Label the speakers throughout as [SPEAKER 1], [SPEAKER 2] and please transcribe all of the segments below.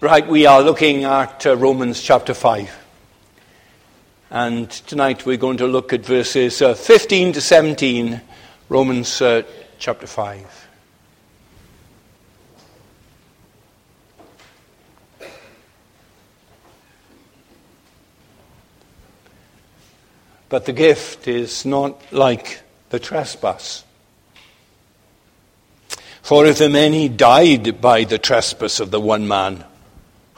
[SPEAKER 1] Right, we are looking at uh, Romans chapter 5. And tonight we're going to look at verses uh, 15 to 17, Romans uh, chapter 5. But the gift is not like the trespass. For if the many died by the trespass of the one man,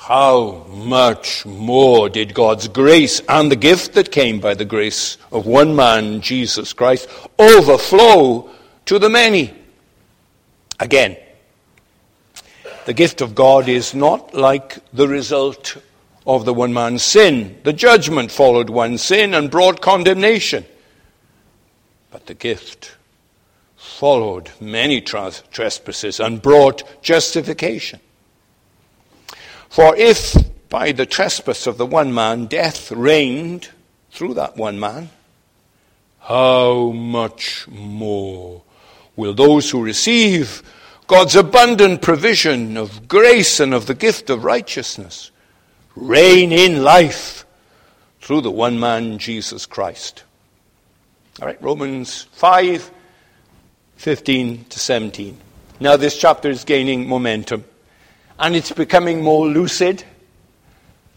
[SPEAKER 1] how much more did God's grace and the gift that came by the grace of one man, Jesus Christ, overflow to the many? Again, the gift of God is not like the result of the one man's sin. The judgment followed one sin and brought condemnation. But the gift followed many trespasses and brought justification. For if by the trespass of the one man death reigned through that one man, how much more will those who receive God's abundant provision of grace and of the gift of righteousness reign in life through the one man, Jesus Christ? All right, Romans 5 15 to 17. Now, this chapter is gaining momentum and it's becoming more lucid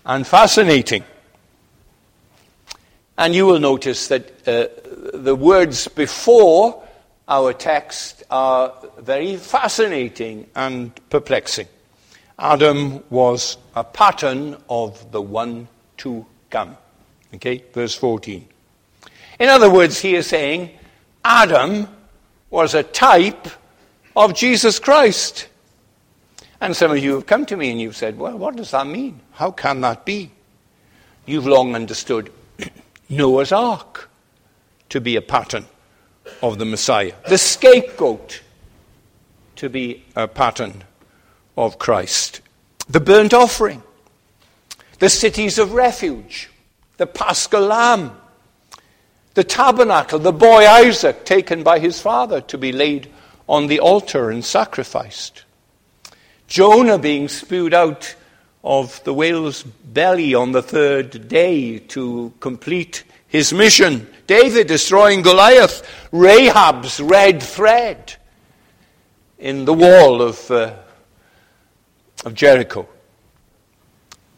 [SPEAKER 1] and fascinating. And you will notice that uh, the words before our text are very fascinating and perplexing. Adam was a pattern of the one to come. Okay, verse 14. In other words, he is saying Adam was a type of Jesus Christ. And some of you have come to me and you've said, well, what does that mean? How can that be? You've long understood Noah's ark to be a pattern of the Messiah, the scapegoat to be a pattern of Christ, the burnt offering, the cities of refuge, the paschal lamb, the tabernacle, the boy Isaac taken by his father to be laid on the altar and sacrificed. Jonah being spewed out of the whale's belly on the third day to complete his mission. David destroying Goliath. Rahab's red thread in the wall of, uh, of Jericho.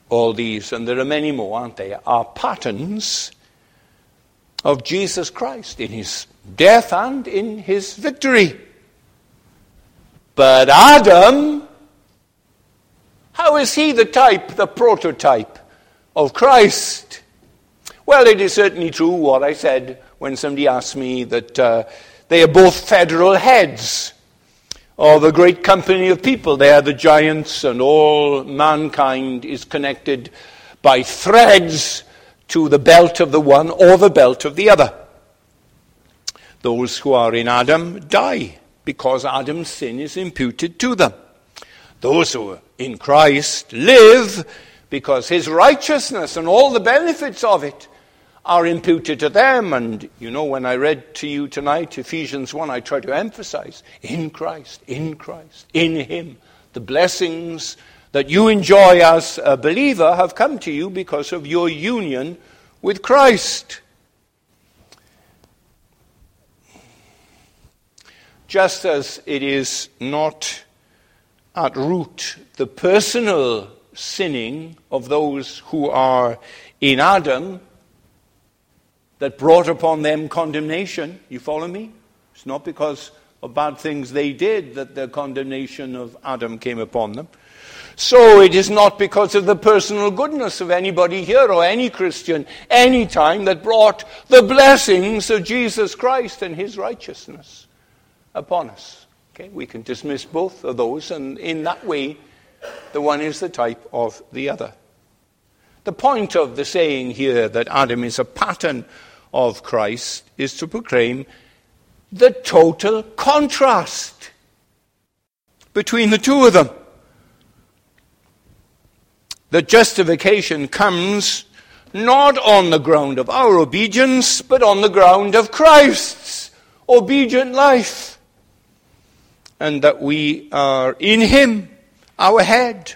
[SPEAKER 1] All these, and there are many more, aren't they, are patterns of Jesus Christ in his death and in his victory. But Adam how is he the type, the prototype of Christ? Well, it is certainly true what I said when somebody asked me that uh, they are both federal heads of a great company of people. They are the giants, and all mankind is connected by threads to the belt of the one or the belt of the other. Those who are in Adam die because Adam's sin is imputed to them. Those who are in Christ live because his righteousness and all the benefits of it are imputed to them. And you know, when I read to you tonight Ephesians 1, I try to emphasize in Christ, in Christ, in him. The blessings that you enjoy as a believer have come to you because of your union with Christ. Just as it is not at root the personal sinning of those who are in Adam that brought upon them condemnation. You follow me? It's not because of bad things they did that the condemnation of Adam came upon them. So it is not because of the personal goodness of anybody here or any Christian any time that brought the blessings of Jesus Christ and his righteousness upon us. Okay, we can dismiss both of those, and in that way, the one is the type of the other. The point of the saying here that Adam is a pattern of Christ is to proclaim the total contrast between the two of them. The justification comes not on the ground of our obedience, but on the ground of Christ's obedient life and that we are in Him, our head,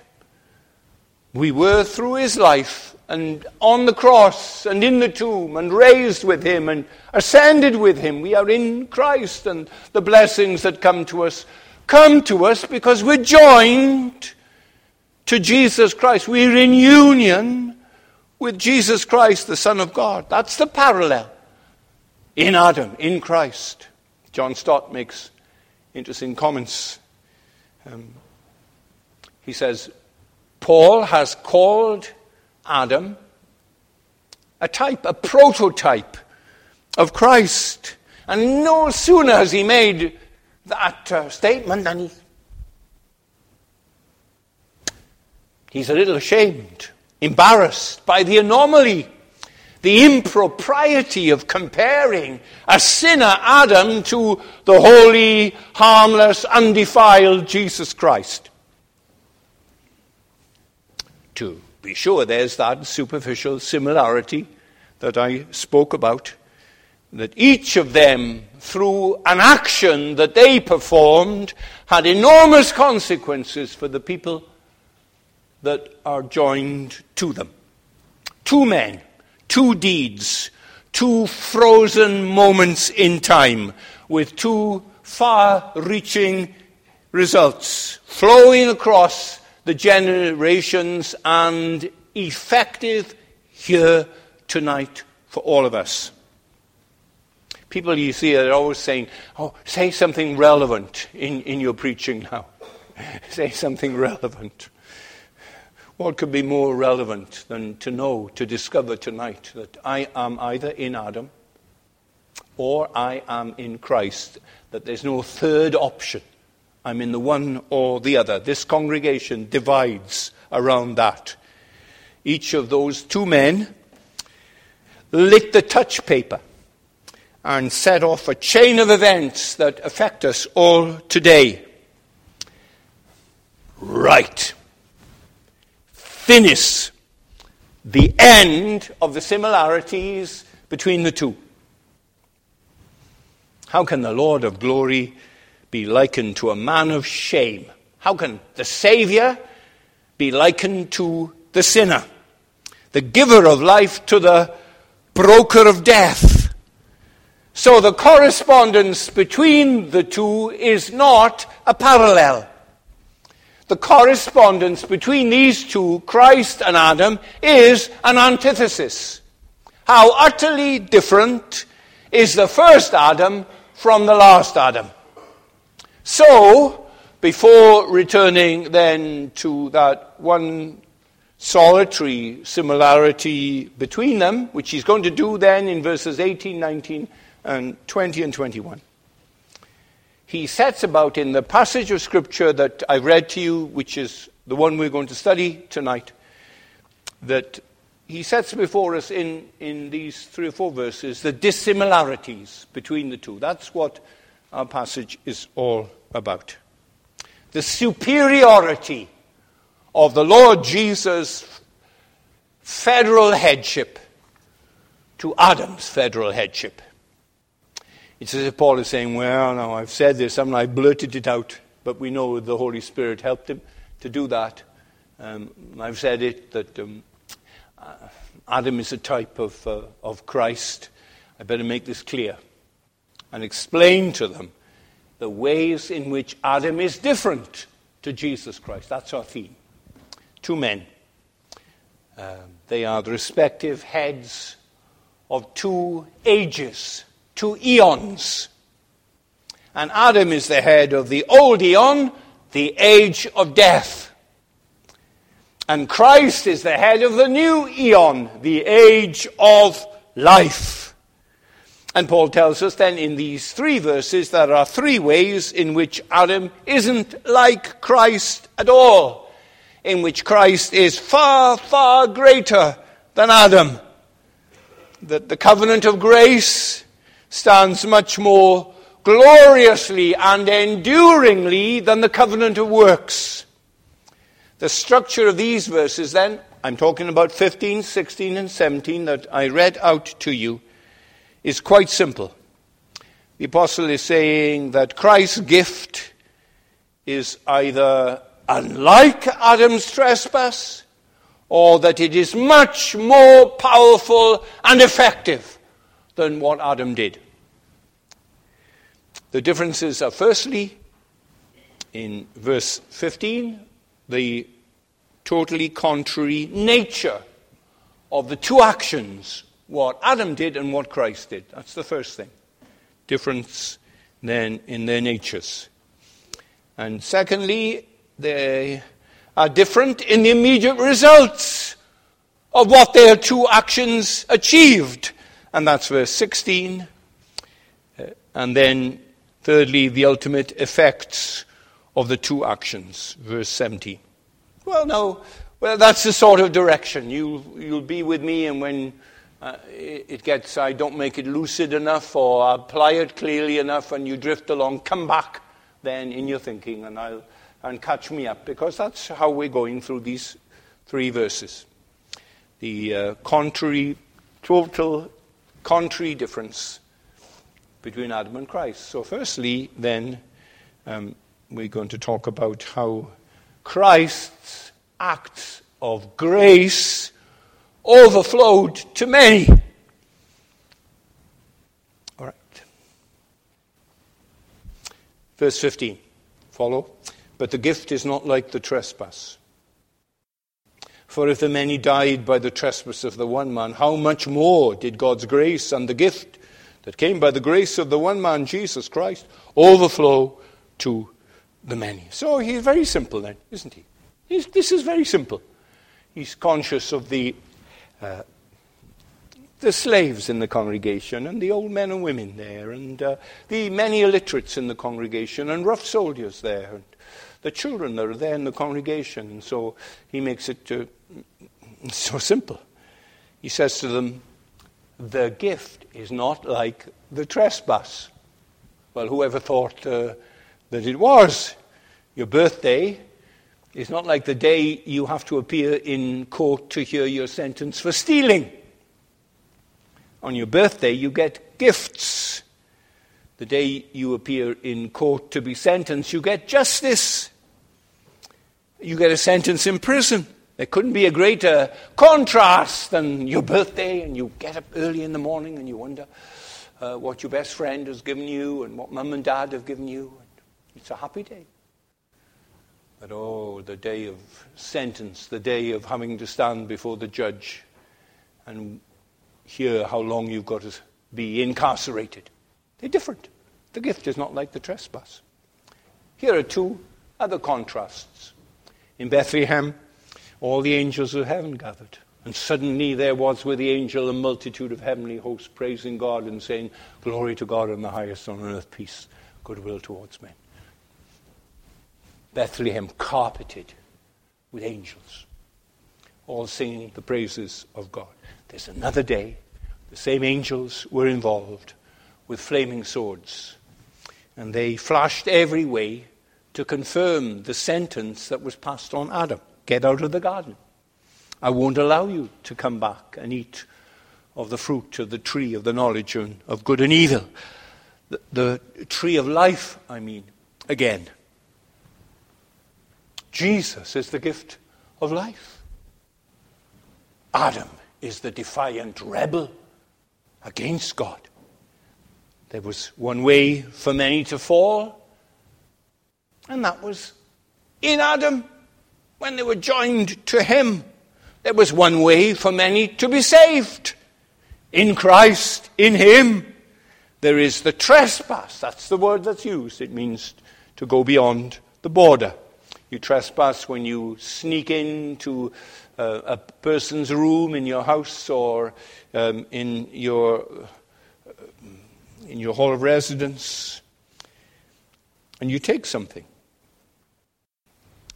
[SPEAKER 1] We were through his life and on the cross and in the tomb and raised with him and ascended with him. We are in Christ and the blessings that come to us come to us because we're joined to Jesus Christ. We're in union with Jesus Christ, the Son of God. That's the parallel in Adam, in Christ. John Stott makes interesting comments. Um, he says, Paul has called Adam a type, a prototype of Christ. And no sooner has he made that uh, statement than he, he's a little ashamed, embarrassed by the anomaly, the impropriety of comparing a sinner Adam to the holy, harmless, undefiled Jesus Christ. To be sure, there's that superficial similarity that I spoke about. That each of them, through an action that they performed, had enormous consequences for the people that are joined to them. Two men, two deeds, two frozen moments in time with two far reaching results flowing across the generations and effective here tonight for all of us. People you see are always saying, Oh, say something relevant in, in your preaching now. say something relevant. What could be more relevant than to know, to discover tonight that I am either in Adam or I am in Christ, that there's no third option. I'm in the one or the other. This congregation divides around that. Each of those two men lit the touch paper and set off a chain of events that affect us all today. Right. Finis. The end of the similarities between the two. How can the Lord of glory be likened to a man of shame? How can the Savior be likened to the sinner? The giver of life to the broker of death. So the correspondence between the two is not a parallel. The correspondence between these two, Christ and Adam, is an antithesis. How utterly different is the first Adam from the last Adam. So, before returning then to that one solitary similarity between them, which he's going to do then in verses 18, 19, and 20 and 21. He sets about in the passage of Scripture that I read to you, which is the one we're going to study tonight, that he sets before us in, in these three or four verses the dissimilarities between the two. That's what our passage is all about. The superiority of the Lord Jesus' federal headship to Adam's federal headship. It's as if Paul is saying, Well, now I've said this, I I blurted it out, but we know the Holy Spirit helped him to do that. Um, I've said it that um, uh, Adam is a type of, uh, of Christ. I better make this clear and explain to them the ways in which Adam is different to Jesus Christ. That's our theme. Two men. Uh, they are the respective heads of two ages, two eons. And Adam is the head of the old eon, the age of death. And Christ is the head of the new eon, the age of life. And Paul tells us then in these three verses there are three ways in which Adam isn't like Christ at all, in which Christ is far, far greater than Adam. That the covenant of grace stands much more gloriously and enduringly than the covenant of works. The structure of these verses, then, I'm talking about 15, 16, and 17 that I read out to you is quite simple. The apostle is saying that Christ's gift is either unlike Adam's trespass or that it is much more powerful and effective than what Adam did. The differences are firstly, in verse 15, the totally contrary nature of the two actions, what Adam did and what Christ did. That's the first thing. Difference then in their natures. And secondly, they are different in the immediate results of what their two actions achieved. And that's verse 16. Uh, and then, thirdly, the ultimate effects of the two actions, verse 17. Well, no, well, that's the sort of direction. You, you'll be with me, and when uh, it gets, I don't make it lucid enough or apply it clearly enough, and you drift along, come back then in your thinking, and I'll and catch me up, because that's how we're going through these three verses. The uh, contrary, total contrary difference between Adam and Christ. So, firstly, then, um, we're going to talk about how Christ's acts of grace overflowed to many. All right. Verse 15. Follow. But the gift is not like the trespass. For if the many died by the trespass of the one man, how much more did God's grace and the gift that came by the grace of the one man, Jesus Christ, overflow to the many? So he's very simple then, isn't he? He's, this is very simple. He's conscious of the uh, the slaves in the congregation, and the old men and women there, and uh, the many illiterates in the congregation, and rough soldiers there, and the children that are there in the congregation. And so he makes it uh, so simple. He says to them, The gift is not like the trespass. Well, whoever thought uh, that it was? Your birthday is not like the day you have to appear in court to hear your sentence for stealing. On your birthday, you get gifts. The day you appear in court to be sentenced, you get justice. You get a sentence in prison. There couldn't be a greater contrast than your birthday, and you get up early in the morning and you wonder uh, what your best friend has given you and what mum and dad have given you. It's a happy day. But oh, the day of sentence, the day of having to stand before the judge and hear how long you've got to be incarcerated. They're different. The gift is not like the trespass. Here are two other contrasts. In Bethlehem, all the angels of heaven gathered. And suddenly there was with the angel a multitude of heavenly hosts praising God and saying, Glory to God in the highest on earth, peace, goodwill towards men. Bethlehem carpeted with angels, all singing the praises of God. There's another day, the same angels were involved with flaming swords, and they flashed every way to confirm the sentence that was passed on Adam get out of the garden. I won't allow you to come back and eat of the fruit of the tree of the knowledge of good and evil. The, the tree of life, I mean, again. Jesus is the gift of life. Adam is the defiant rebel against God. There was one way for many to fall, and that was in Adam when they were joined to him. There was one way for many to be saved in Christ, in him. There is the trespass. That's the word that's used. It means to go beyond the border. You trespass when you sneak into uh, a person's room in your house or um, in your in your hall of residence, and you take something.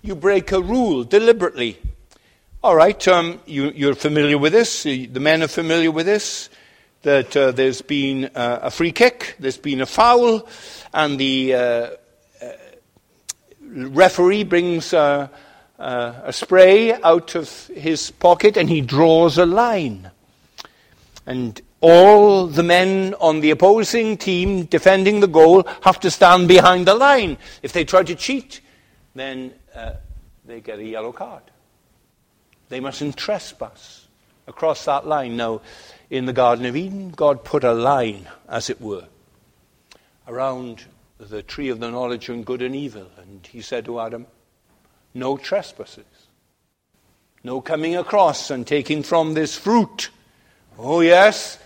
[SPEAKER 1] You break a rule deliberately. All right, um, you, are familiar with this. The men are familiar with this. That uh, there's been uh, a free kick, there's been a foul, and the uh, referee brings a, a, a spray out of his pocket and he draws a line. And all the men on the opposing team defending the goal have to stand behind the line. If they try to cheat, then uh, they get a yellow card. They mustn't trespass across that line. Now, in the Garden of Eden, God put a line, as it were, around the tree of the knowledge of good and evil. And he said to Adam, No trespasses. No coming across and taking from this fruit. Oh, yes,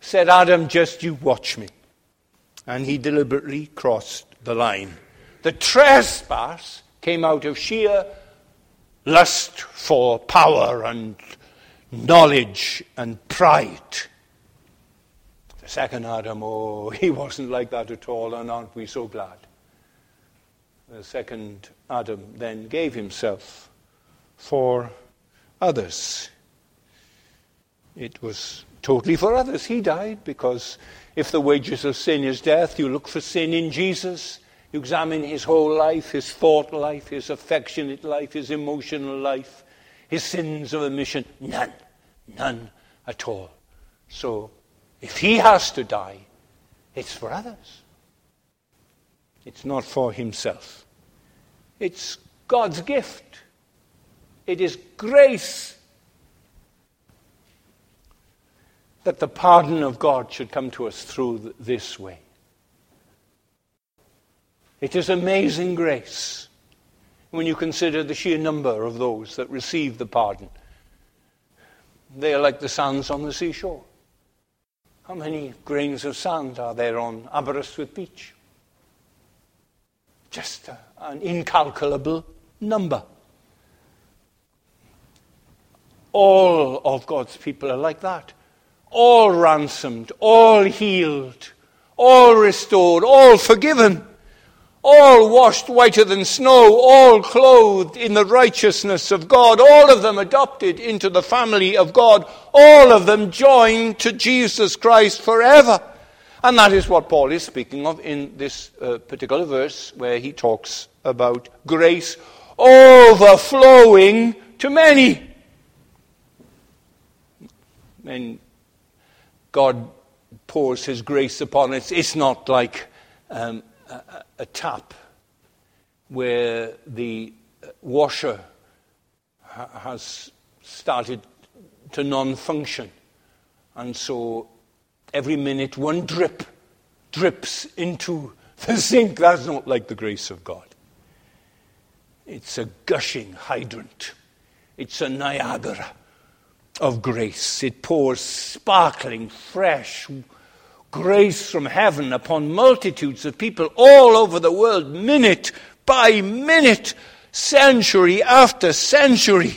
[SPEAKER 1] said Adam, just you watch me. And he deliberately crossed the line. The trespass came out of sheer lust for power and knowledge and pride. The second Adam, oh, he wasn't like that at all, and aren't we so glad? The second Adam then gave himself for others. It was totally for others. He died because if the wages of sin is death, you look for sin in Jesus. You examine his whole life, his thought life, his affectionate life, his emotional life, his sins of omission. None. None at all. So, if he has to die, it's for others. It's not for himself. It's God's gift. It is grace that the pardon of God should come to us through this way. It is amazing grace when you consider the sheer number of those that receive the pardon. They are like the sands on the seashore. How many grains of sand are there on Aberystwyth Beach? Just a, an incalculable number. All of God's people are like that. All ransomed, all healed, all restored, all forgiven all washed whiter than snow, all clothed in the righteousness of God, all of them adopted into the family of God, all of them joined to Jesus Christ forever. And that is what Paul is speaking of in this uh, particular verse where he talks about grace overflowing to many. When God pours his grace upon us, it's not like um, a, tap where the washer ha- has started to non function. And so every minute one drip drips into the sink. That's not like the grace of God. It's a gushing hydrant, it's a Niagara of grace. It pours sparkling, fresh grace from heaven upon multitudes of people all over the world, minute by minute, century after century.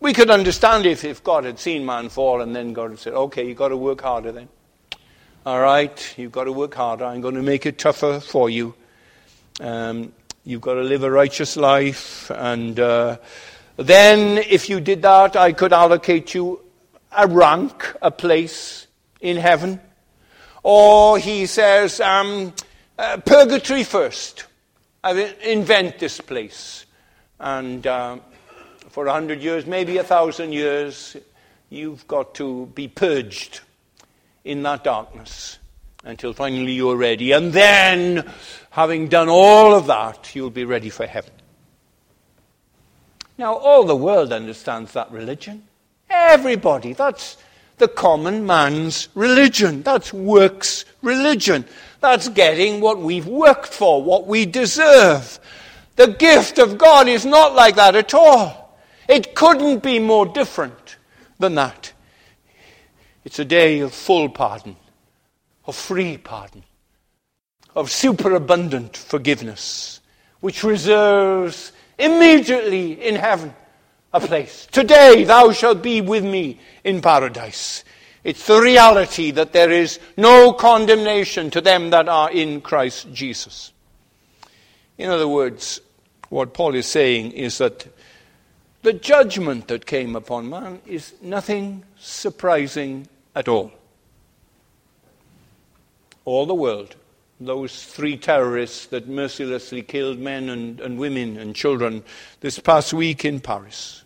[SPEAKER 1] We could understand if, if God had seen man fall and then God had said, okay, you've got to work harder then. All right, you've got to work harder. I'm going to make it tougher for you. Um, you've got to live a righteous life. And uh, then, if you did that, I could allocate you a rank, a place in heaven. Or he says, um, uh, purgatory first. I invent this place. And uh, for a hundred years, maybe a thousand years, you've got to be purged in that darkness until finally you're ready. And then, having done all of that, you'll be ready for heaven. Now, all the world understands that religion. Everybody. That's the common man's religion. That's works religion. That's getting what we've worked for, what we deserve. The gift of God is not like that at all. It couldn't be more different than that. It's a day of full pardon, of free pardon, of superabundant forgiveness, which reserves immediately in heaven a place. Today thou shalt be with me in paradise. It's the reality that there is no condemnation to them that are in Christ Jesus. In other words, what Paul is saying is that the judgment that came upon man is nothing surprising at all. All the world, those three terrorists that mercilessly killed men and, and women and children this past week in Paris,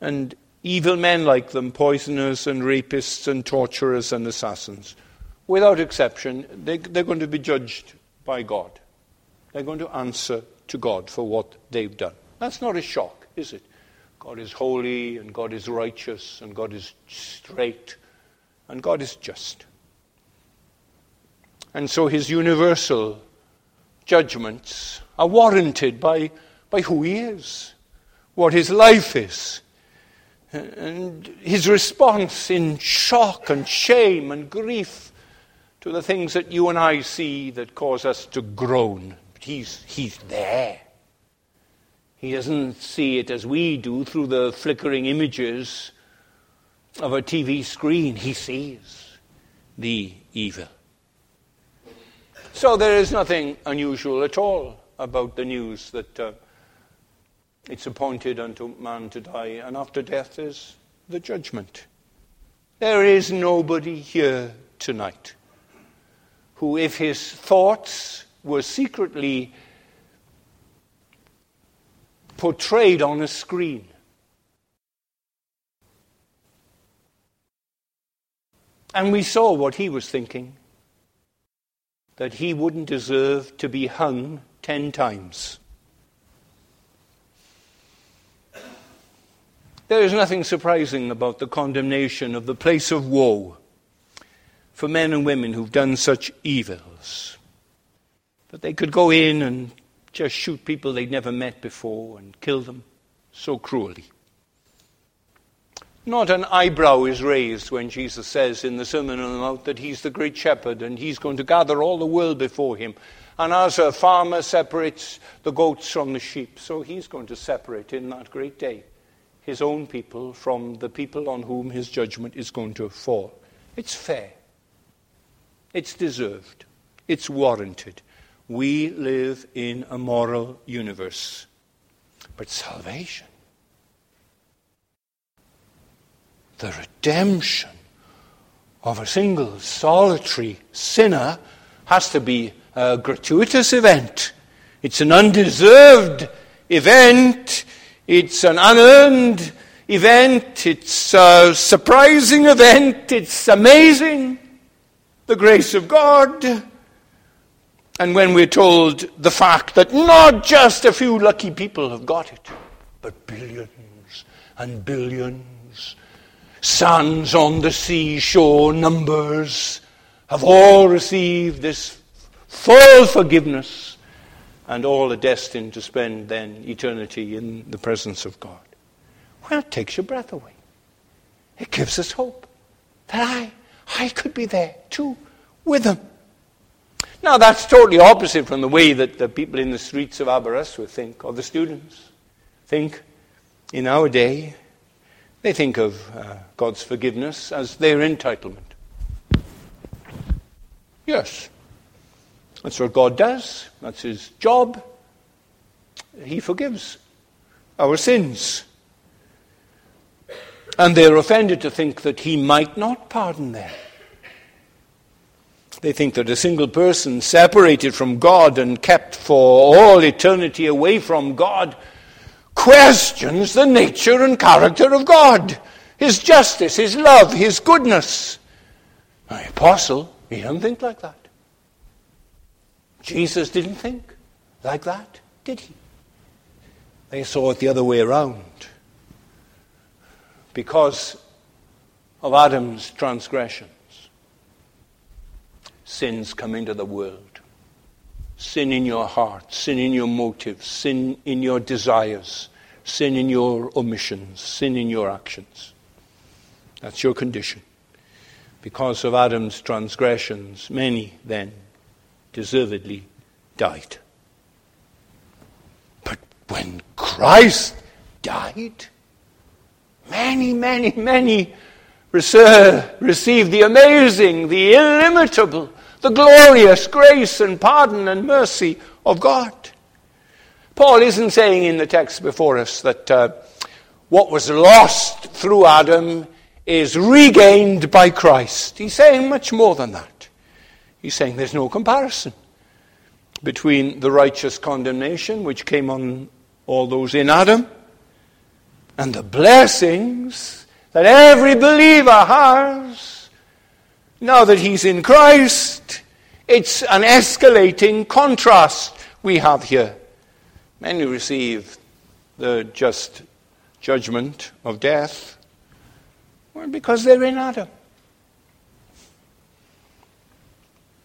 [SPEAKER 1] and evil men like them, poisoners and rapists and torturers and assassins. Without exception, they, they're going to be judged by God. They're going to answer to God for what they've done. That's not a shock, is it? God is holy, and God is righteous, and God is straight, and God is just. And so his universal judgments are warranted by, by who he is, what his life is, and his response in shock and shame and grief to the things that you and I see that cause us to groan. But he's, he's there. He doesn't see it as we do through the flickering images of a TV screen. He sees the evil. So there is nothing unusual at all about the news that uh, it's appointed unto man to die, and after death is the judgment. There is nobody here tonight who, if his thoughts were secretly portrayed on a screen, and we saw what he was thinking, that he wouldn't deserve to be hung ten times. There is nothing surprising about the condemnation of the place of woe for men and women who've done such evils. That they could go in and just shoot people they'd never met before and kill them so cruelly. Not an eyebrow is raised when Jesus says in the Sermon on the Mount that he's the great shepherd and he's going to gather all the world before him. And as a farmer separates the goats from the sheep, so he's going to separate in that great day his own people from the people on whom his judgment is going to fall. It's fair. It's deserved. It's warranted. We live in a moral universe. But salvation the redemption of a single solitary sinner has to be a gratuitous event. It's an undeserved event. It's an unearned event. It's a surprising event. It's amazing. The grace of God. And when we're told the fact that not just a few lucky people have got it, but billions and billions sands on the seashore, numbers, have all received this full forgiveness and all are destined to spend then eternity in the presence of God. Well, it takes your breath away. It gives us hope that I, I could be there too with them. Now, that's totally opposite from the way that the people in the streets of Aberystwyth think, or the students think in our day. They think of uh, God's forgiveness as their entitlement. Yes, that's what God does, that's His job. He forgives our sins. And they're offended to think that He might not pardon them. They think that a single person separated from God and kept for all eternity away from God questions the nature and character of God, His justice, His love, His goodness. The apostle, he didn't think like that. Jesus didn't think like that, did he? They saw it the other way around. Because of Adam's transgressions, sins come into the world sin in your heart, sin in your motives, sin in your desires, sin in your omissions, sin in your actions. That's your condition. Because of Adam's transgressions, many then deservedly died. But when Christ died, many, many, many received the amazing, the illimitable, the glorious grace and pardon and mercy of God. Paul isn't saying in the text before us that uh, what was lost through Adam is regained by Christ. He's saying much more than that. He's saying there's no comparison between the righteous condemnation which came on all those in Adam and the blessings that every believer has now that he's in Christ, it's an escalating contrast we have here. Many receive the just judgment of death? Well, because they're in Adam.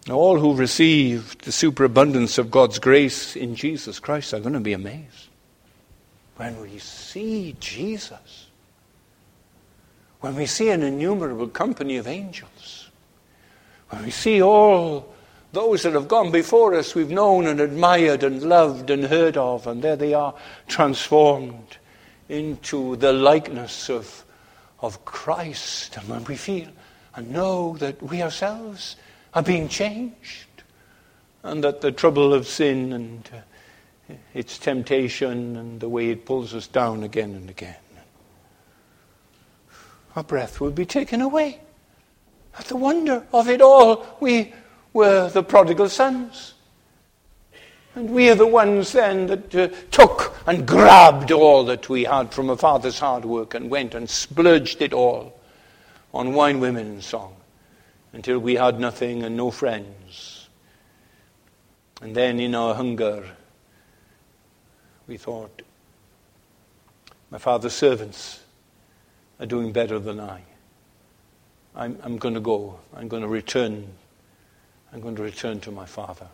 [SPEAKER 1] All who receive the superabundance of God's grace in Jesus Christ are going to be amazed when we see Jesus, when we see an innumerable company of angels, when we see all those that have gone before us we've known and admired and loved and heard of, and there they are transformed into the likeness of, of Christ. And when we feel and know that we ourselves are being changed. And that the trouble of sin and uh, its temptation and the way it pulls us down again and again, our breath will be taken away. At the wonder of it all, we were the prodigal sons. And we are the ones then that uh, took and grabbed all that we had from a father's hard work and went and splurged it all on wine, women, and song until we had nothing and no friends. And then in our hunger, we thought, my father's servants are doing better than I. I'm, I'm going to go. I'm going to return. I'm going to return to my father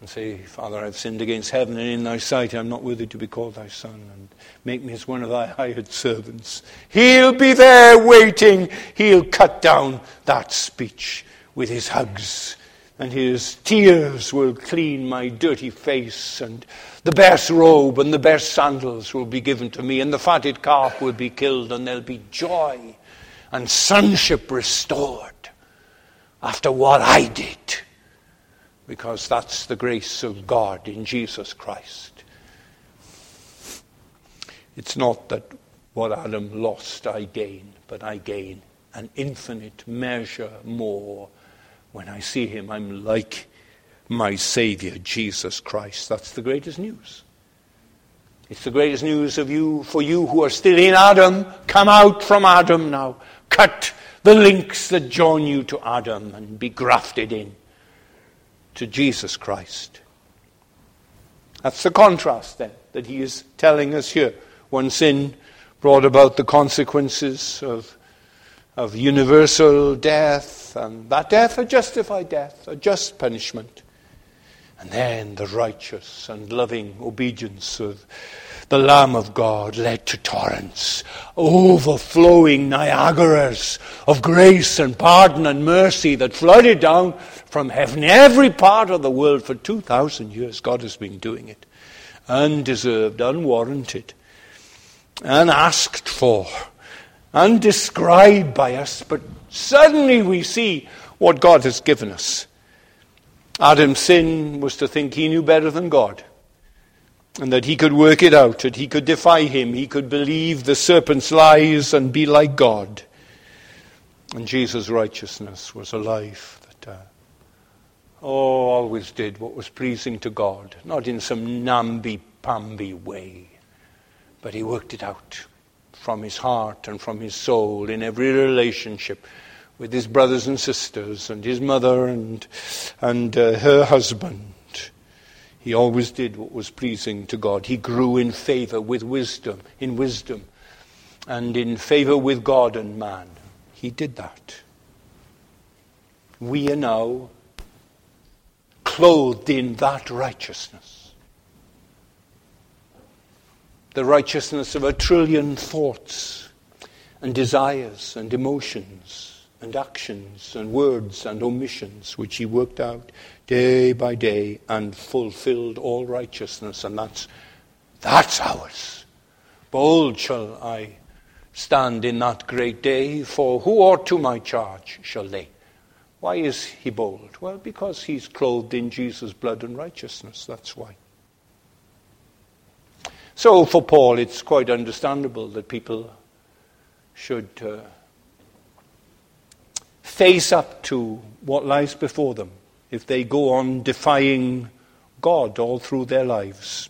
[SPEAKER 1] and say, Father, I've sinned against heaven and in thy sight. I'm not worthy to be called thy son. And make me as one of thy hired servants. He'll be there waiting. He'll cut down that speech with his hugs. And his tears will clean my dirty face. And the best robe and the best sandals will be given to me. And the fatted calf will be killed. And there'll be joy and sonship restored after what I did because that's the grace of God in Jesus Christ. It's not that what Adam lost I gain, but I gain an infinite measure more. When I see him, I'm like my Savior, Jesus Christ. That's the greatest news. It's the greatest news of you for you who are still in Adam. Come out from Adam now. Cut the links that join you to Adam and be grafted in to Jesus Christ. That's the contrast then that he is telling us here. One sin brought about the consequences of, of universal death, and that death, a justified death, a just punishment. And then the righteous and loving obedience of the Lamb of God led to torrents, overflowing Niagaras of grace and pardon and mercy that flooded down from heaven. Every part of the world for 2,000 years, God has been doing it. Undeserved, unwarranted, unasked for, undescribed by us, but suddenly we see what God has given us. Adam's sin was to think he knew better than God and that he could work it out, that he could defy him, he could believe the serpent's lies and be like God. And Jesus' righteousness was a life that, uh, oh, always did what was pleasing to God, not in some namby-pamby way, but he worked it out from his heart and from his soul in every relationship with his brothers and sisters and his mother and, and uh, her husband he always did what was pleasing to God. He grew in favor with wisdom, in wisdom, and in favor with God and man. He did that. We are now clothed in that righteousness. The righteousness of a trillion thoughts and desires and emotions and actions and words and omissions which he worked out day by day and fulfilled all righteousness. And that's, that's ours. Bold shall I stand in that great day, for who aught to my charge shall lay? Why is he bold? Well, because he's clothed in Jesus' blood and righteousness. That's why. So, for Paul, it's quite understandable that people should uh, face up to what lies before them if they go on defying God all through their lives.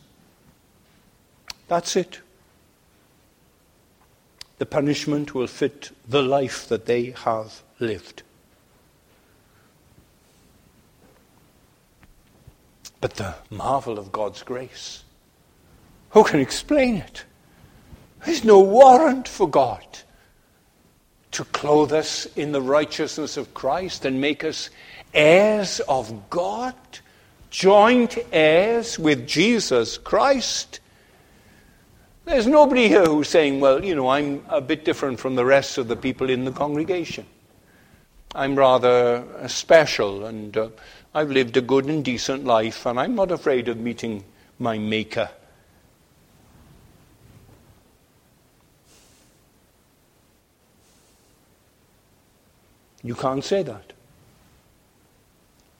[SPEAKER 1] That's it. The punishment will fit the life that they have lived. But the marvel of God's grace, who can explain it? There's no warrant for God to clothe us in the righteousness of Christ and make us heirs of God, joint heirs with Jesus Christ. There's nobody here who's saying, well, you know, I'm a bit different from the rest of the people in the congregation. I'm rather special and uh, I've lived a good and decent life and I'm not afraid of meeting my Maker. You can't say that.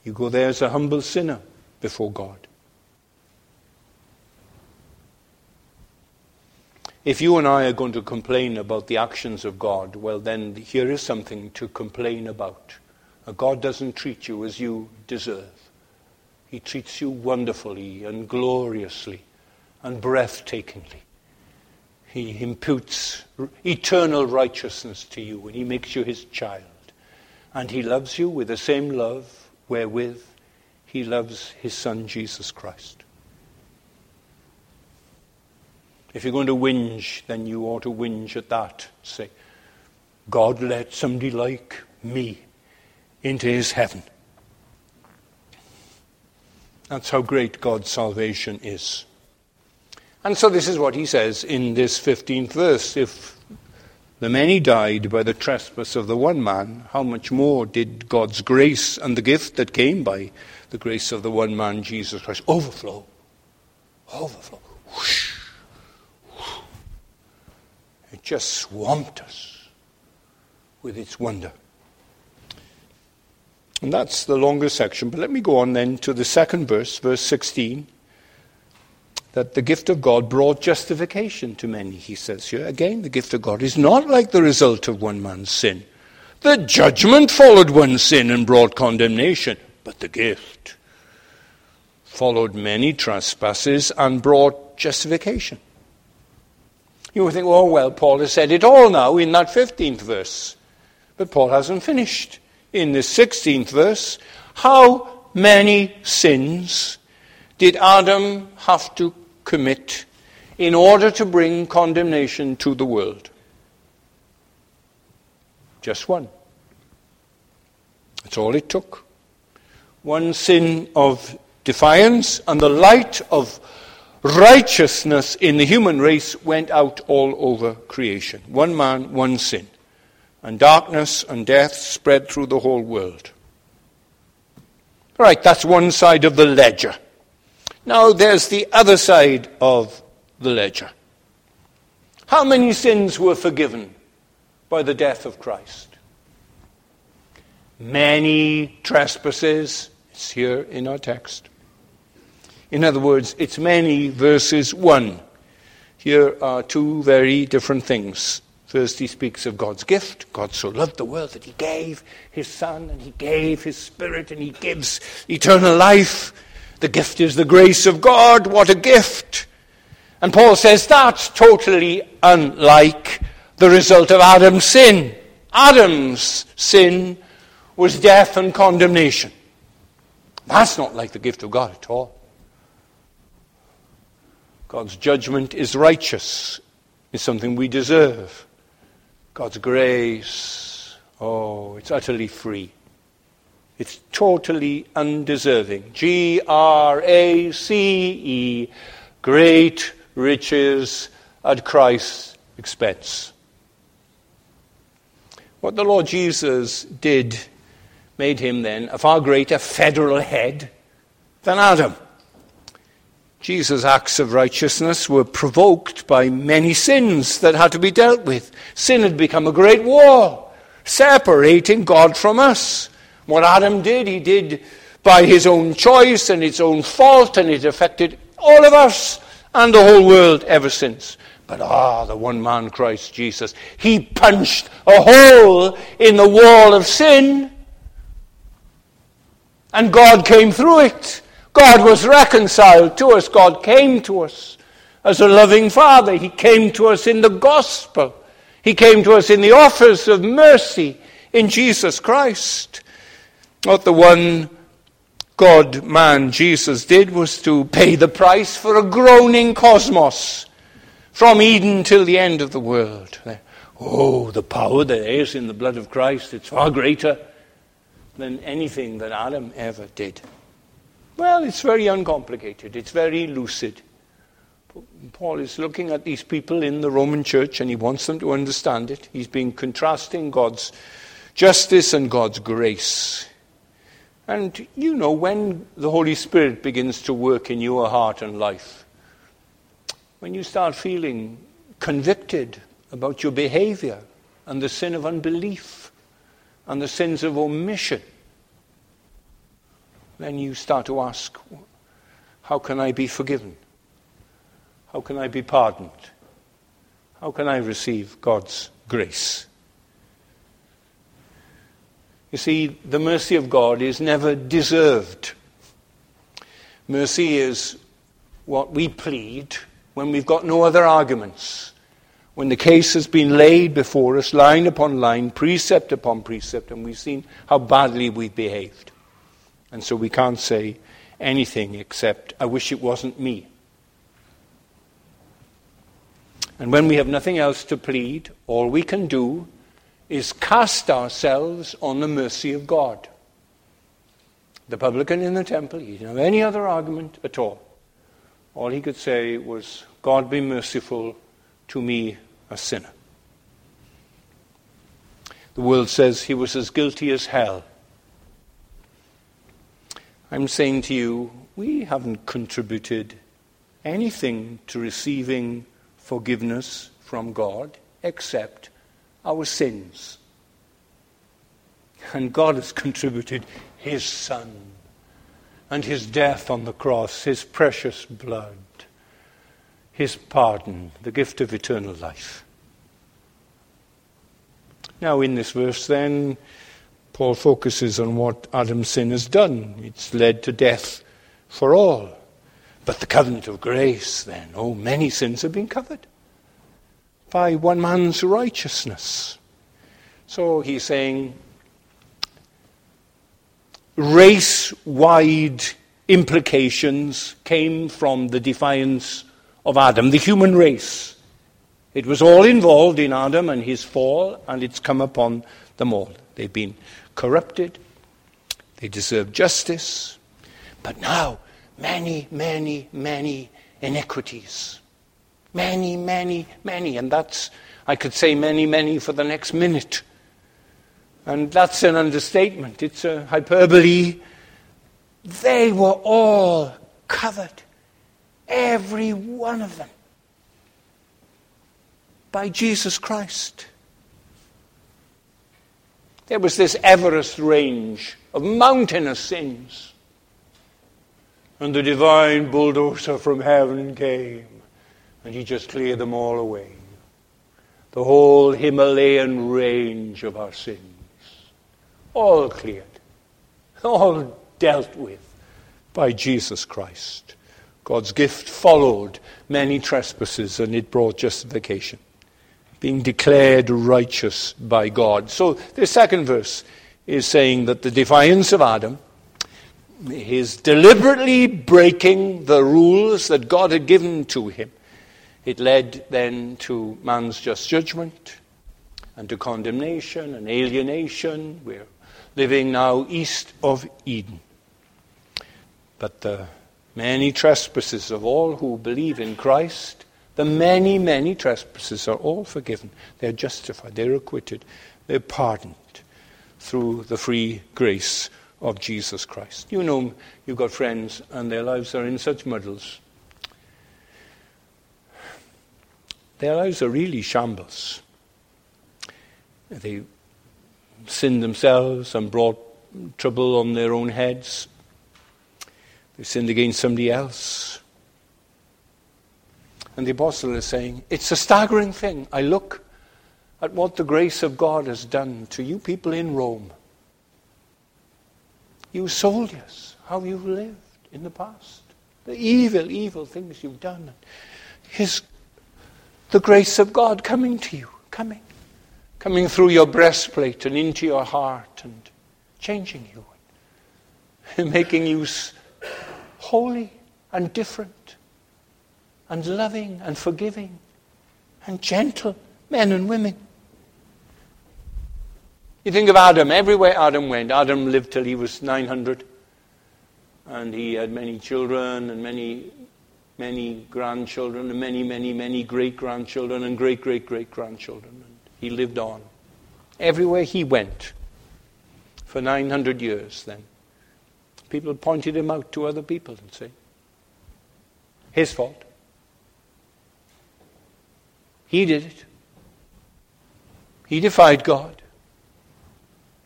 [SPEAKER 1] You go there as a humble sinner before God. If you and I are going to complain about the actions of God, well, then here is something to complain about. God doesn't treat you as you deserve. He treats you wonderfully and gloriously and breathtakingly. He imputes eternal righteousness to you and he makes you his child. And he loves you with the same love wherewith he loves his son Jesus Christ. If you're going to whinge, then you ought to whinge at that. Say, God let somebody like me into his heaven. That's how great God's salvation is. And so this is what he says in this 15th verse. If the many died by the trespass of the one man, how much more did God's grace and the gift that came by the grace of the one man, Jesus Christ, overflow? Overflow. Whoosh. It just swamped us with its wonder. And that's the longer section. But let me go on then to the second verse, verse 16. That the gift of God brought justification to many, he says here. Again, the gift of God is not like the result of one man's sin. The judgment followed one sin and brought condemnation, but the gift followed many trespasses and brought justification. You would think, oh, well, Paul has said it all now in that 15th verse. But Paul hasn't finished. In the 16th verse, how many sins did Adam have to commit in order to bring condemnation to the world? Just one. That's all it took. One sin of defiance, and the light of righteousness in the human race went out all over creation. One man, one sin. And darkness and death spread through the whole world. Right, that's one side of the ledger. Now there's the other side of the ledger. How many sins were forgiven by the death of Christ? Many trespasses. It's here in our text. In other words, it's many verses 1. Here are two very different things. First, he speaks of God's gift. God so loved the world that he gave his Son, and he gave his Spirit, and he gives eternal life. The gift is the grace of God. What a gift! And Paul says that's totally unlike the result of Adam's sin. Adam's sin was death and condemnation. That's not like the gift of God at all. God's judgment is righteous, is something we deserve. God's grace, oh, it's utterly free. It's totally undeserving. G R A C E, great riches at Christ's expense. What the Lord Jesus did made him then a far greater federal head than Adam. Jesus' acts of righteousness were provoked by many sins that had to be dealt with. Sin had become a great wall, separating God from us. What Adam did, he did by his own choice and its own fault, and it affected all of us and the whole world ever since. But ah, the one man, Christ Jesus, he punched a hole in the wall of sin, and God came through it God was reconciled to us. God came to us as a loving Father. He came to us in the gospel. He came to us in the offers of mercy in Jesus Christ. What the one God man Jesus did was to pay the price for a groaning cosmos, from Eden till the end of the world. Oh, the power there is in the blood of Christ, it's far greater than anything that Adam ever did. Well, it's very uncomplicated, it's very lucid. Paul is looking at these people in the Roman church and he wants them to understand it. He's been contrasting God's justice and God's grace. And you know, when the Holy Spirit begins to work in your heart and life, when you start feeling convicted about your behavior and the sin of unbelief and the sins of omission, then you start to ask, how can I be forgiven? How can I be pardoned? How can I receive God's grace? You see, the mercy of God is never deserved. Mercy is what we plead when we've got no other arguments. When the case has been laid before us, line upon line, precept upon precept, and we've seen how badly we've behaved. And so we can't say anything except, I wish it wasn't me. And when we have nothing else to plead, all we can do is cast ourselves on the mercy of God. The publican in the temple, he didn't have any other argument at all. All he could say was, God be merciful to me, a sinner. The world says he was as guilty as hell. I'm saying to you, we haven't contributed anything to receiving forgiveness from God except our sins. And God has contributed His Son and His death on the cross, His precious blood, His pardon, the gift of eternal life. Now, in this verse, then, Paul focuses on what Adam's sin has done. It's led to death for all. But the covenant of grace, then, oh, many sins have been covered by one man's righteousness. So he's saying race wide implications came from the defiance of Adam, the human race. It was all involved in Adam and his fall, and it's come upon them all. They've been corrupted, they deserve justice, but now many, many, many iniquities. Many, many, many. And that's, I could say many, many for the next minute. And that's an understatement. It's a hyperbole. They were all covered, every one of them, by Jesus Christ. There was this Everest range of mountainous sins. And the divine bulldozer from heaven came and he just cleared them all away. The whole Himalayan range of our sins. All cleared. All dealt with by Jesus Christ. God's gift followed many trespasses and it brought justification. Being declared righteous by God. So the second verse is saying that the defiance of Adam, his deliberately breaking the rules that God had given to him, it led then to man's just judgment and to condemnation and alienation. We're living now east of Eden. But the many trespasses of all who believe in Christ, the many, many trespasses are all forgiven. They're justified, they're acquitted, they're pardoned through the free grace of Jesus Christ. You know, you've got friends and their lives are in such muddles Their lives are really shambles. They sinned themselves and brought trouble on their own heads. They sinned against somebody else. And the apostle is saying, it's a staggering thing. I look at what the grace of God has done to you people in Rome. You soldiers, how you've lived in the past. The evil, evil things you've done. His the grace of God coming to you, coming, coming through your breastplate and into your heart and changing you, and making you holy and different and loving and forgiving and gentle men and women. You think of Adam, everywhere Adam went, Adam lived till he was 900. And he had many children and many, many grandchildren and many, many, many great grandchildren and great, great, great grandchildren. And he lived on. Everywhere he went for 900 years then, people pointed him out to other people and say, his fault. He did it. He defied God.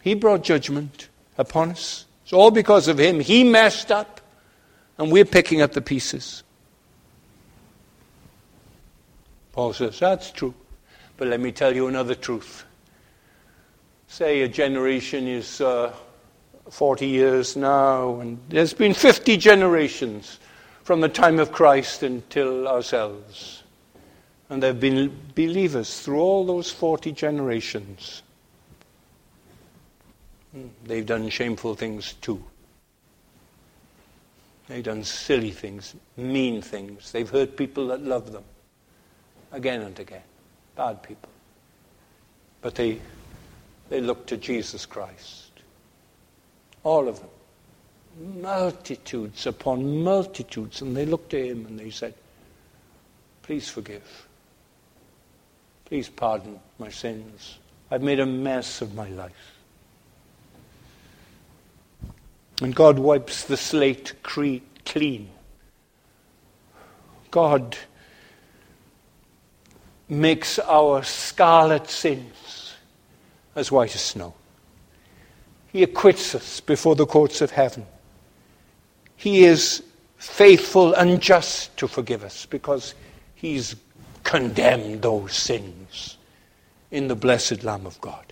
[SPEAKER 1] He brought judgment upon us. It's all because of him. He messed up, and we're picking up the pieces. Paul says, That's true. But let me tell you another truth. Say a generation is uh, 40 years now, and there's been 50 generations from the time of Christ until ourselves. And there have been believers through all those 40 generations. They've done shameful things too. They've done silly things, mean things. They've hurt people that love them again and again. Bad people. But they, they look to Jesus Christ. All of them. Multitudes upon multitudes. And they looked to him and they said, Please forgive. Please pardon my sins. I've made a mess of my life. And God wipes the slate clean. God makes our scarlet sins as white as snow. He acquits us before the courts of heaven. He is faithful and just to forgive us because He's condemned those sins in the blessed Lamb of God.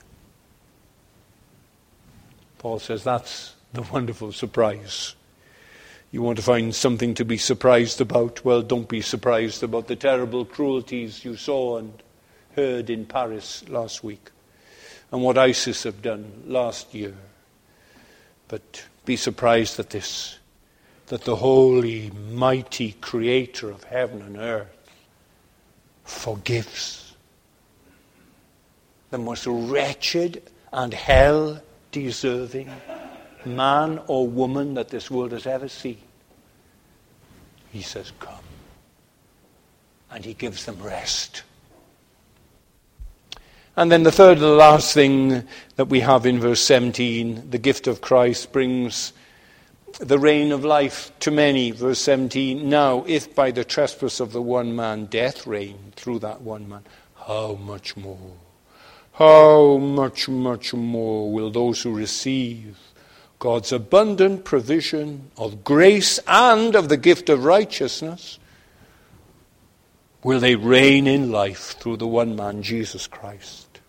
[SPEAKER 1] Paul says that's the wonderful surprise. You want to find something to be surprised about? Well, don't be surprised about the terrible cruelties you saw and heard in Paris last week and what ISIS have done last year. But be surprised at this that the holy, mighty creator of heaven and earth forgives the most wretched and hell deserving man or woman that this world has ever seen. He says, Come. And he gives them rest. And then the third and the last thing that we have in verse 17 the gift of Christ brings the reign of life to many. Verse 17 Now, if by the trespass of the one man death reigned through that one man, how much more? How much, much more will those who receive God's abundant provision of grace and of the gift of righteousness, will they reign in life through the one man, Jesus Christ.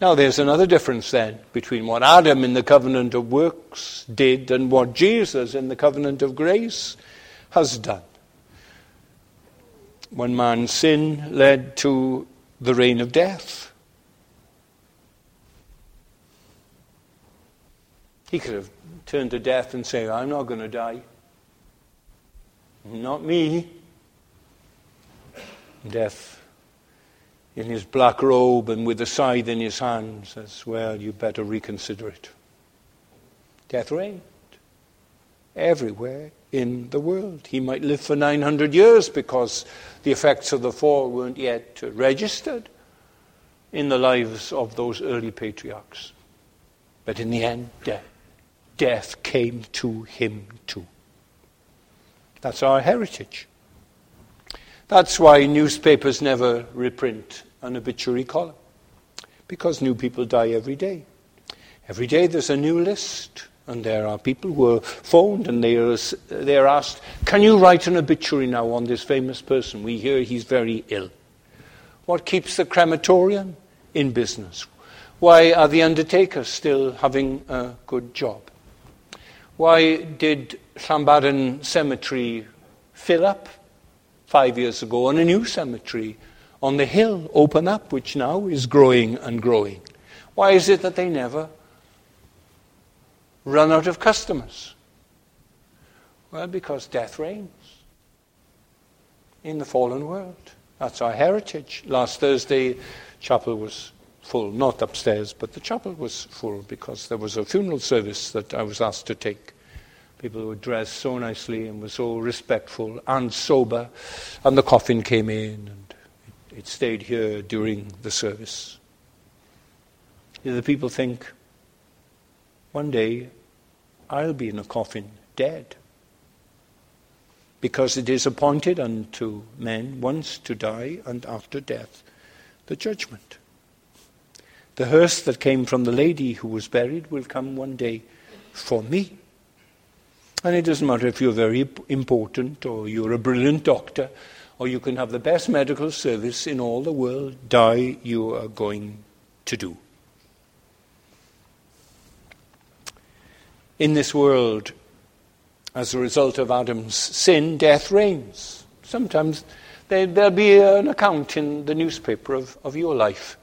[SPEAKER 1] Now, there's another difference then between what Adam in the covenant of works did and what Jesus in the covenant of grace has done. One man's sin led to the reign of death. He could have turned to death and said, I'm not going to die. Not me. Death, in his black robe and with a scythe in his hand, says, Well, you better reconsider it. Death reigned everywhere in the world. He might live for 900 years because the effects of the fall weren't yet registered in the lives of those early patriarchs. But in the end, death death came to him too. That's our heritage. That's why newspapers never reprint an obituary column, because new people die every day. Every day there's a new list, and there are people who are phoned and they are, asked, Can you write an obituary now on this famous person? We hear he's very ill. What keeps the crematorium in business? Why are the undertakers still having a good job? Why did Llanbadarn Cemetery fill up five years ago and a new cemetery on the hill open up, which now is growing and growing? Why is it that they never run out of customers? Well, because death reigns. in the fallen world. That's our heritage. Last Thursday, chapel was full, not upstairs, but the chapel was full because there was a funeral service that I was asked to take. People were dressed so nicely and were so respectful and sober, and the coffin came in and it, stayed here during the service. The people think, one day I'll be in a coffin dead because it is appointed unto men once to die, and after death, the judgment. The hearse that came from the lady who was buried will come one day for me. And it doesn't matter if you're very important or you're a brilliant doctor or you can have the best medical service in all the world, die you are going to do. In this world, as a result of Adam's sin, death reigns. Sometimes there, will be an account in the newspaper of, of your life.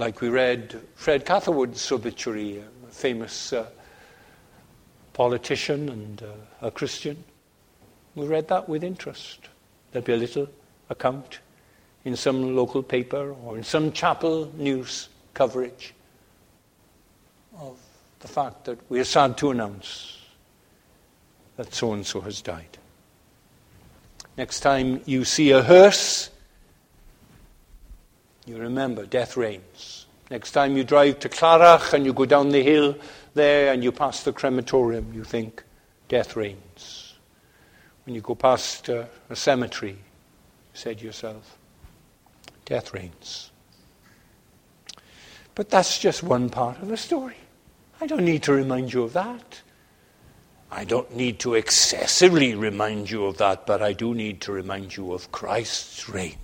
[SPEAKER 1] Like we read Fred Catherwood's obituary, a famous uh, politician and uh, a Christian. We read that with interest. There'll be a little account in some local paper or in some chapel news coverage of the fact that we are sad to announce that so and so has died. Next time you see a hearse, you remember death reigns. Next time you drive to Clarach and you go down the hill there and you pass the crematorium, you think death reigns. When you go past uh, a cemetery, you say to yourself, death reigns. But that's just one part of the story. I don't need to remind you of that. I don't need to excessively remind you of that, but I do need to remind you of Christ's reign.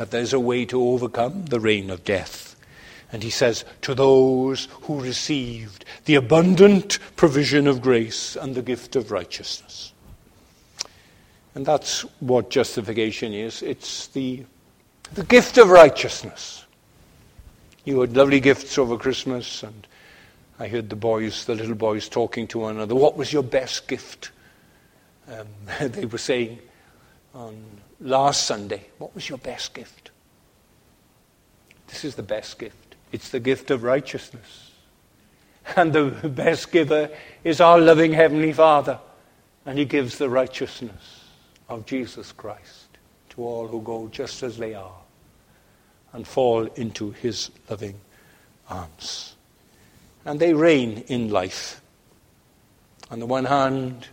[SPEAKER 1] That there's a way to overcome the reign of death. And he says, to those who received the abundant provision of grace and the gift of righteousness. And that's what justification is it's the, the gift of righteousness. You had lovely gifts over Christmas, and I heard the boys, the little boys, talking to one another. What was your best gift? Um, they were saying on last Sunday, What was your best gift? This is the best gift. It's the gift of righteousness. And the best giver is our loving Heavenly Father. And He gives the righteousness of Jesus Christ to all who go just as they are and fall into His loving arms and they reign in life. On the one hand,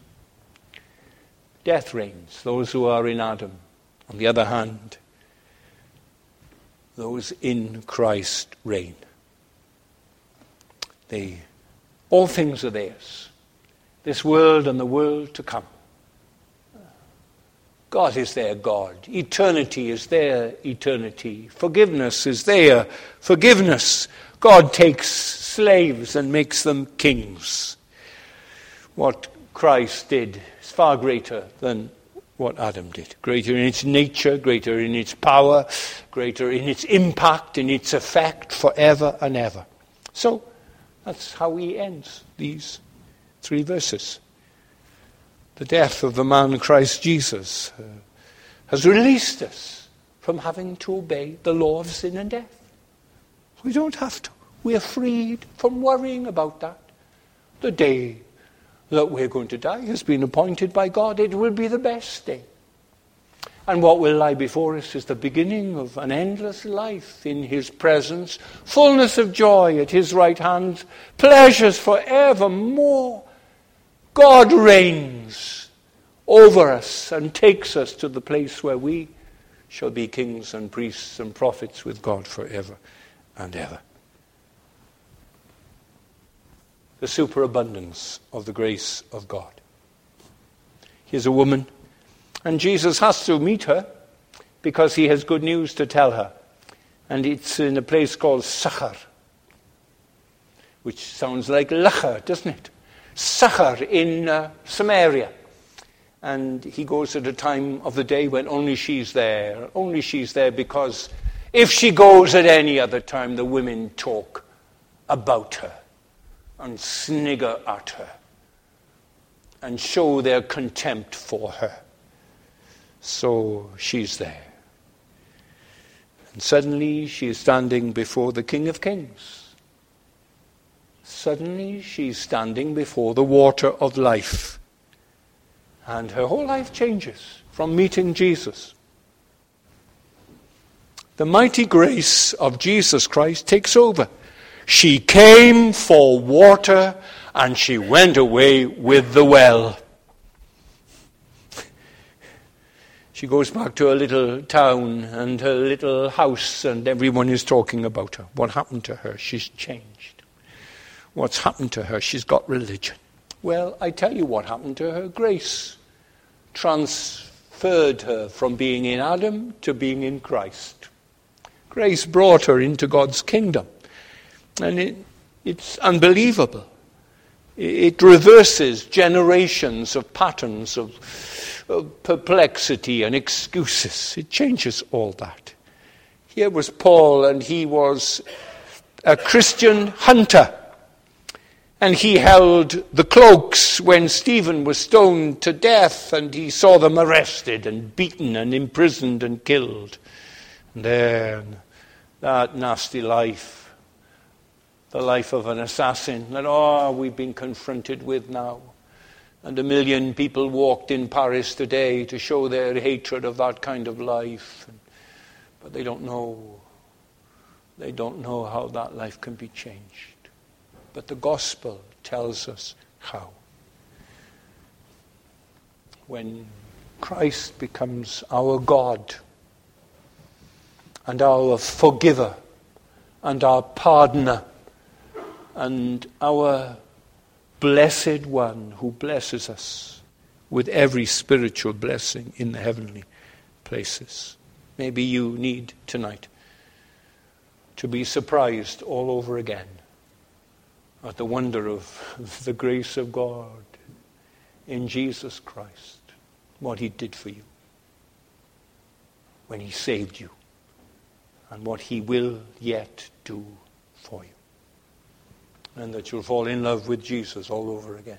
[SPEAKER 1] death reigns, those who are in Adam. On the other hand, those in Christ reign. They, all things are theirs, this world and the world to come. God is their God. Eternity is their eternity. Forgiveness is their forgiveness. God takes slaves and makes them kings. What Christ did is far greater than what Adam did. Greater in its nature, greater in its power, greater in its impact, in its effect forever and ever. So that's how he ends these three verses. The death of the man Christ Jesus uh, has released us from having to obey the law of sin and death. We don't have to. We are freed from worrying about that. The day that we're going to die has been appointed by God. It will be the best day. And what will lie before us is the beginning of an endless life in His presence, fullness of joy at His right hand, pleasures for evermore. God reigns over us and takes us to the place where we shall be kings and priests and prophets with God forever and ever. The superabundance of the grace of God. Here's a woman, and Jesus has to meet her because he has good news to tell her. And it's in a place called Sychar, which sounds like Lacher, doesn't it? Sychar in uh, Samaria. And he goes at a time of the day when only she's there. Only she's there because if she goes at any other time, the women talk about her and snigger at her and show their contempt for her. So she's there. And suddenly she is standing before the King of Kings. Suddenly she's standing before the water of life. And her whole life changes from meeting Jesus. The mighty grace of Jesus Christ takes over. She came for water and she went away with the well. She goes back to her little town and her little house, and everyone is talking about her. What happened to her? She's changed. What's happened to her? She's got religion. Well, I tell you what happened to her. Grace transferred her from being in Adam to being in Christ. Grace brought her into God's kingdom. And it, it's unbelievable. It reverses generations of patterns of perplexity and excuses. It changes all that. Here was Paul, and he was a Christian hunter. And he held the cloaks when Stephen was stoned to death, and he saw them arrested and beaten and imprisoned and killed. And then that nasty life, the life of an assassin, that, oh, we've been confronted with now. And a million people walked in Paris today to show their hatred of that kind of life. But they don't know. They don't know how that life can be changed. But the gospel tells us how. When Christ becomes our God and our forgiver and our pardoner and our blessed one who blesses us with every spiritual blessing in the heavenly places. Maybe you need tonight to be surprised all over again at the wonder of the grace of God in Jesus Christ, what He did for you when He saved you, and what He will yet do for you and that you'll fall in love with Jesus all over again.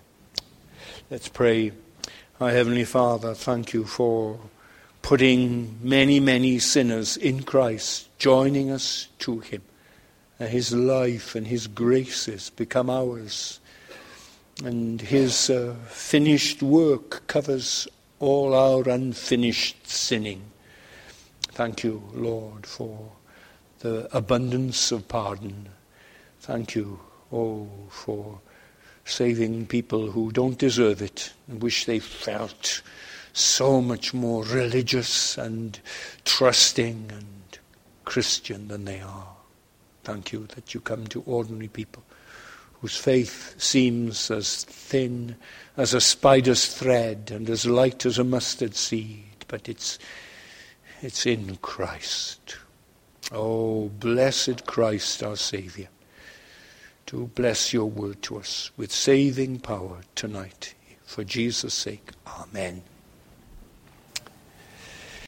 [SPEAKER 1] Let's pray. Our Heavenly Father, thank you for putting many, many sinners in Christ, joining us to Him. And His life and His graces become ours. And His uh, finished work covers all our unfinished sinning. Thank you, Lord, for the abundance of pardon. Thank you Oh, for saving people who don't deserve it and wish they felt so much more religious and trusting and Christian than they are. Thank you that you come to ordinary people whose faith seems as thin as a spider's thread and as light as a mustard seed, but it's, it's in Christ. Oh, blessed Christ, our Saviour to bless your word to us with saving power tonight. For Jesus' sake, Amen.